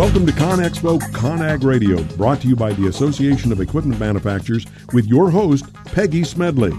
Welcome to ConExpo ConAg Radio, brought to you by the Association of Equipment Manufacturers with your host, Peggy Smedley.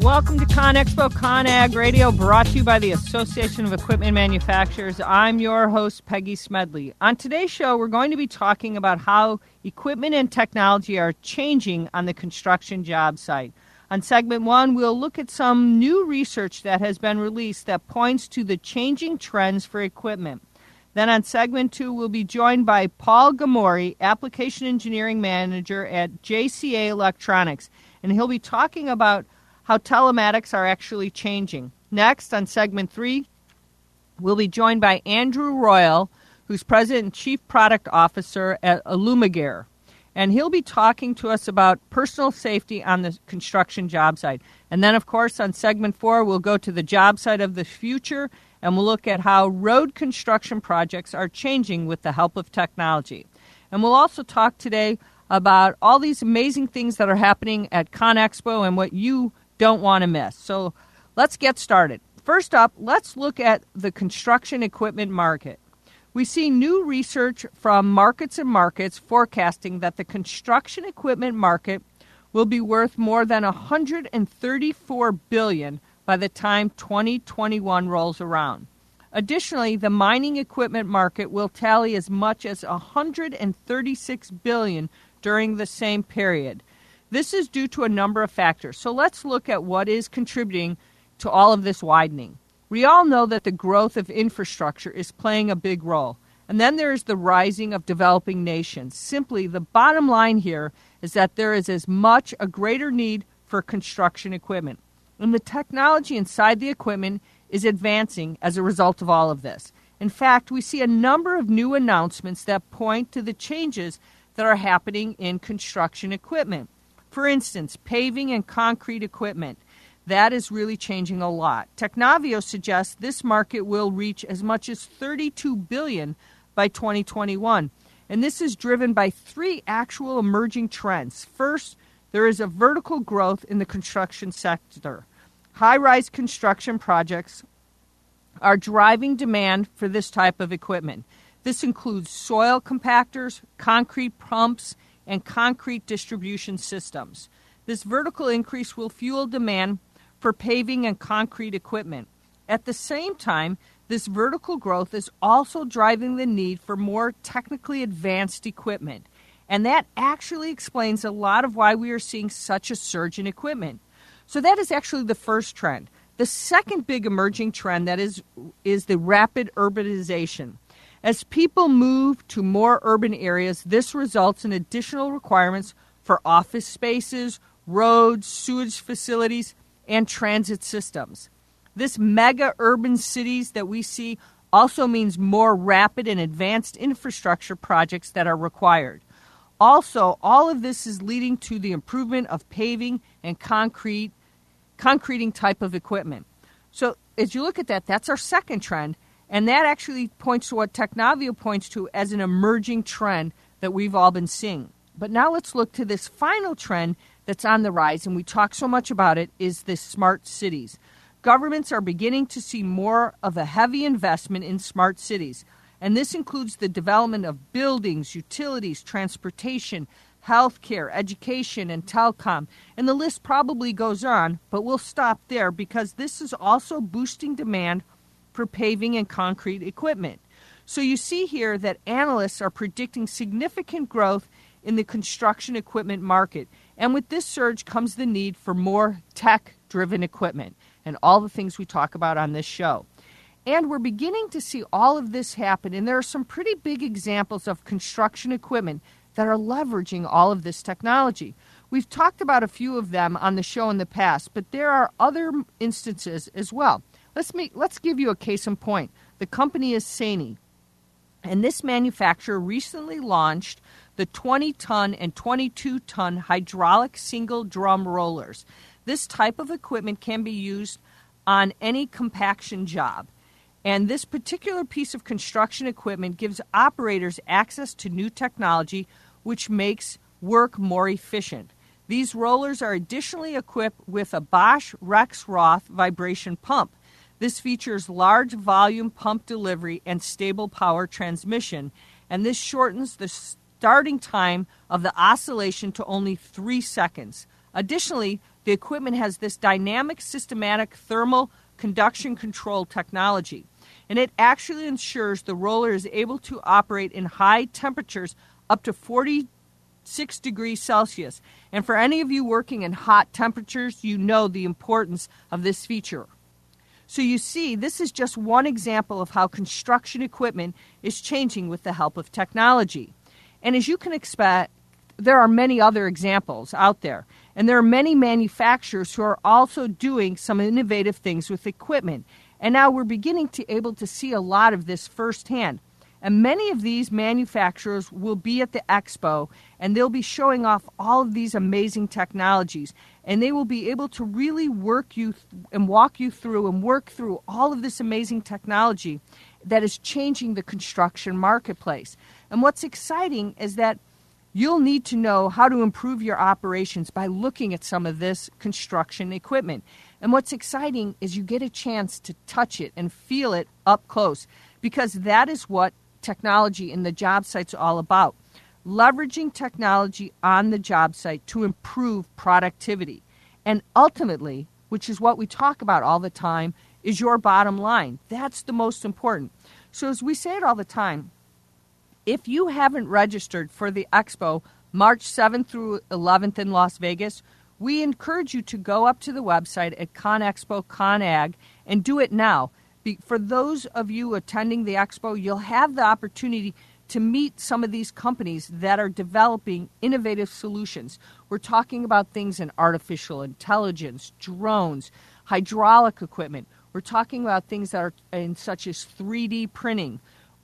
Welcome to ConExpo ConAg Radio, brought to you by the Association of Equipment Manufacturers. I'm your host, Peggy Smedley. On today's show, we're going to be talking about how equipment and technology are changing on the construction job site. On segment one, we'll look at some new research that has been released that points to the changing trends for equipment. Then on segment two, we'll be joined by Paul Gamori, Application Engineering Manager at JCA Electronics, and he'll be talking about how telematics are actually changing. Next, on segment three, we'll be joined by Andrew Royal, who's President and Chief Product Officer at Illumagear. And he'll be talking to us about personal safety on the construction job site. And then, of course, on segment four, we'll go to the job site of the future and we'll look at how road construction projects are changing with the help of technology. And we'll also talk today about all these amazing things that are happening at ConExpo and what you don't want to miss. So let's get started. First up, let's look at the construction equipment market. We see new research from Markets and Markets forecasting that the construction equipment market will be worth more than 134 billion by the time 2021 rolls around. Additionally, the mining equipment market will tally as much as 136 billion during the same period. This is due to a number of factors. So let's look at what is contributing to all of this widening. We all know that the growth of infrastructure is playing a big role. And then there is the rising of developing nations. Simply, the bottom line here is that there is as much a greater need for construction equipment and the technology inside the equipment is advancing as a result of all of this. In fact, we see a number of new announcements that point to the changes that are happening in construction equipment. For instance, paving and concrete equipment. That is really changing a lot. Technavio suggests this market will reach as much as 32 billion by 2021. And this is driven by three actual emerging trends. First, there is a vertical growth in the construction sector. High rise construction projects are driving demand for this type of equipment. This includes soil compactors, concrete pumps, and concrete distribution systems. This vertical increase will fuel demand for paving and concrete equipment. At the same time, this vertical growth is also driving the need for more technically advanced equipment. And that actually explains a lot of why we are seeing such a surge in equipment. So that is actually the first trend. The second big emerging trend that is is the rapid urbanization. As people move to more urban areas, this results in additional requirements for office spaces, roads, sewage facilities, and transit systems. This mega urban cities that we see also means more rapid and advanced infrastructure projects that are required. Also, all of this is leading to the improvement of paving and concrete concreting type of equipment. So as you look at that, that's our second trend, and that actually points to what Technavio points to as an emerging trend that we've all been seeing. But now let's look to this final trend that's on the rise, and we talk so much about it, is the smart cities. Governments are beginning to see more of a heavy investment in smart cities, and this includes the development of buildings, utilities, transportation, healthcare, education, and telecom. And the list probably goes on, but we'll stop there because this is also boosting demand for paving and concrete equipment. So you see here that analysts are predicting significant growth in the construction equipment market. And with this surge comes the need for more tech driven equipment and all the things we talk about on this show. And we're beginning to see all of this happen. And there are some pretty big examples of construction equipment that are leveraging all of this technology. We've talked about a few of them on the show in the past, but there are other instances as well. Let's make let's give you a case in point. The company is Sany, and this manufacturer recently launched the 20 ton and 22 ton hydraulic single drum rollers. This type of equipment can be used on any compaction job. And this particular piece of construction equipment gives operators access to new technology which makes work more efficient. These rollers are additionally equipped with a Bosch Rexroth vibration pump. This features large volume pump delivery and stable power transmission, and this shortens the starting time of the oscillation to only three seconds. Additionally, the equipment has this dynamic systematic thermal conduction control technology, and it actually ensures the roller is able to operate in high temperatures up to 46 degrees Celsius. And for any of you working in hot temperatures, you know the importance of this feature. So you see, this is just one example of how construction equipment is changing with the help of technology. And as you can expect, there are many other examples out there. And there are many manufacturers who are also doing some innovative things with equipment. And now we're beginning to able to see a lot of this firsthand. And many of these manufacturers will be at the expo and they'll be showing off all of these amazing technologies. And they will be able to really work you th- and walk you through and work through all of this amazing technology that is changing the construction marketplace. And what's exciting is that You'll need to know how to improve your operations by looking at some of this construction equipment. And what's exciting is you get a chance to touch it and feel it up close because that is what technology in the job site's all about. Leveraging technology on the job site to improve productivity. And ultimately, which is what we talk about all the time, is your bottom line. That's the most important. So, as we say it all the time, if you haven't registered for the expo March 7th through 11th in Las Vegas, we encourage you to go up to the website at ConExpo ConAg and do it now. For those of you attending the expo, you'll have the opportunity to meet some of these companies that are developing innovative solutions. We're talking about things in artificial intelligence, drones, hydraulic equipment. We're talking about things that are in such as 3D printing,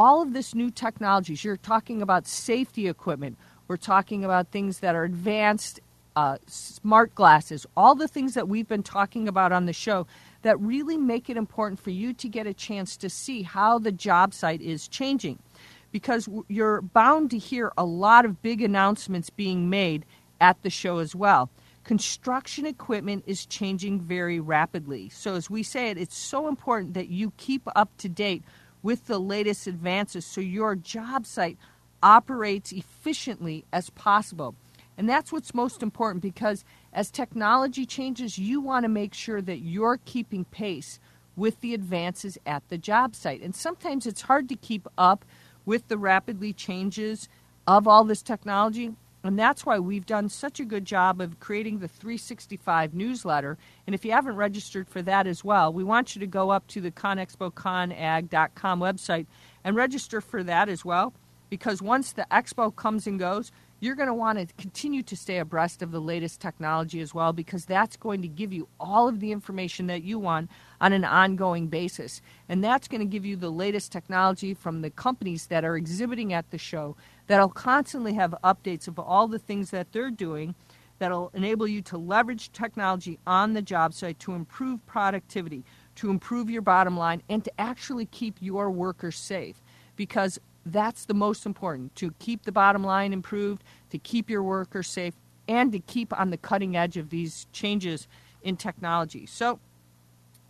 all of this new technologies, you're talking about safety equipment, we're talking about things that are advanced, uh, smart glasses, all the things that we've been talking about on the show that really make it important for you to get a chance to see how the job site is changing. Because you're bound to hear a lot of big announcements being made at the show as well. Construction equipment is changing very rapidly. So, as we say it, it's so important that you keep up to date with the latest advances so your job site operates efficiently as possible. And that's what's most important because as technology changes, you want to make sure that you're keeping pace with the advances at the job site. And sometimes it's hard to keep up with the rapidly changes of all this technology. And that's why we've done such a good job of creating the 365 newsletter. And if you haven't registered for that as well, we want you to go up to the conexpoconag.com website and register for that as well. Because once the expo comes and goes, you're going to want to continue to stay abreast of the latest technology as well because that's going to give you all of the information that you want on an ongoing basis. And that's going to give you the latest technology from the companies that are exhibiting at the show that'll constantly have updates of all the things that they're doing that'll enable you to leverage technology on the job site to improve productivity, to improve your bottom line, and to actually keep your workers safe. Because that's the most important to keep the bottom line improved, to keep your workers safe, and to keep on the cutting edge of these changes in technology. So,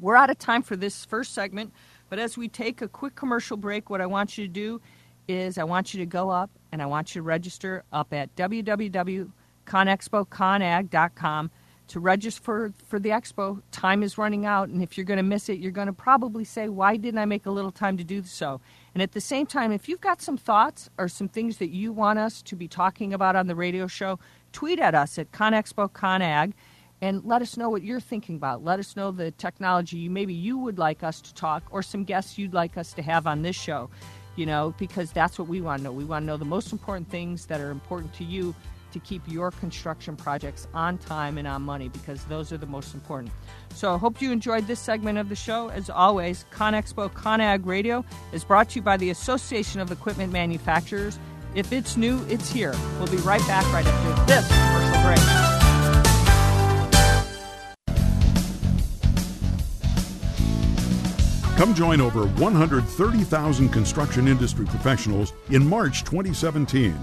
we're out of time for this first segment, but as we take a quick commercial break, what I want you to do is I want you to go up and I want you to register up at www.conexpoconag.com to register for, for the expo. Time is running out, and if you're going to miss it, you're going to probably say, Why didn't I make a little time to do so? And at the same time, if you've got some thoughts or some things that you want us to be talking about on the radio show, tweet at us at ConExpoConAg and let us know what you're thinking about. Let us know the technology you, maybe you would like us to talk or some guests you'd like us to have on this show, you know, because that's what we want to know. We want to know the most important things that are important to you to keep your construction projects on time and on money because those are the most important. So I hope you enjoyed this segment of the show. As always, ConExpo ConAg Radio is brought to you by the Association of Equipment Manufacturers. If it's new, it's here. We'll be right back right after this commercial break. Come join over 130,000 construction industry professionals in March 2017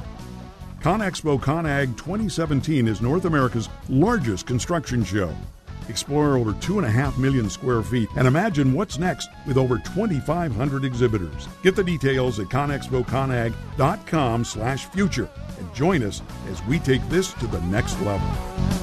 ConExpo ConAg 2017 is North America's largest construction show. Explore over 2.5 million square feet and imagine what's next with over 2,500 exhibitors. Get the details at conexpoconag.com slash future and join us as we take this to the next level.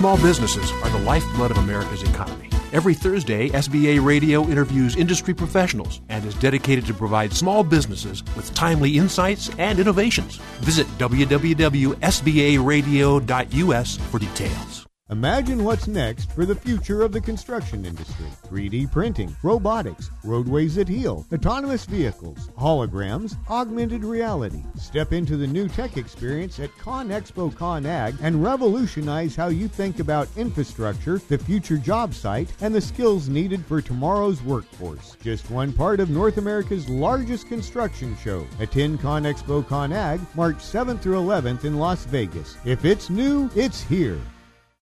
Small businesses are the lifeblood of America's economy. Every Thursday, SBA Radio interviews industry professionals and is dedicated to provide small businesses with timely insights and innovations. Visit www.sbaradio.us for details. Imagine what's next for the future of the construction industry 3D printing, robotics, roadways that heal, autonomous vehicles, holograms, augmented reality. Step into the new tech experience at ConExpo ConAg and revolutionize how you think about infrastructure, the future job site, and the skills needed for tomorrow's workforce. Just one part of North America's largest construction show. Attend ConExpo ConAg March 7th through 11th in Las Vegas. If it's new, it's here.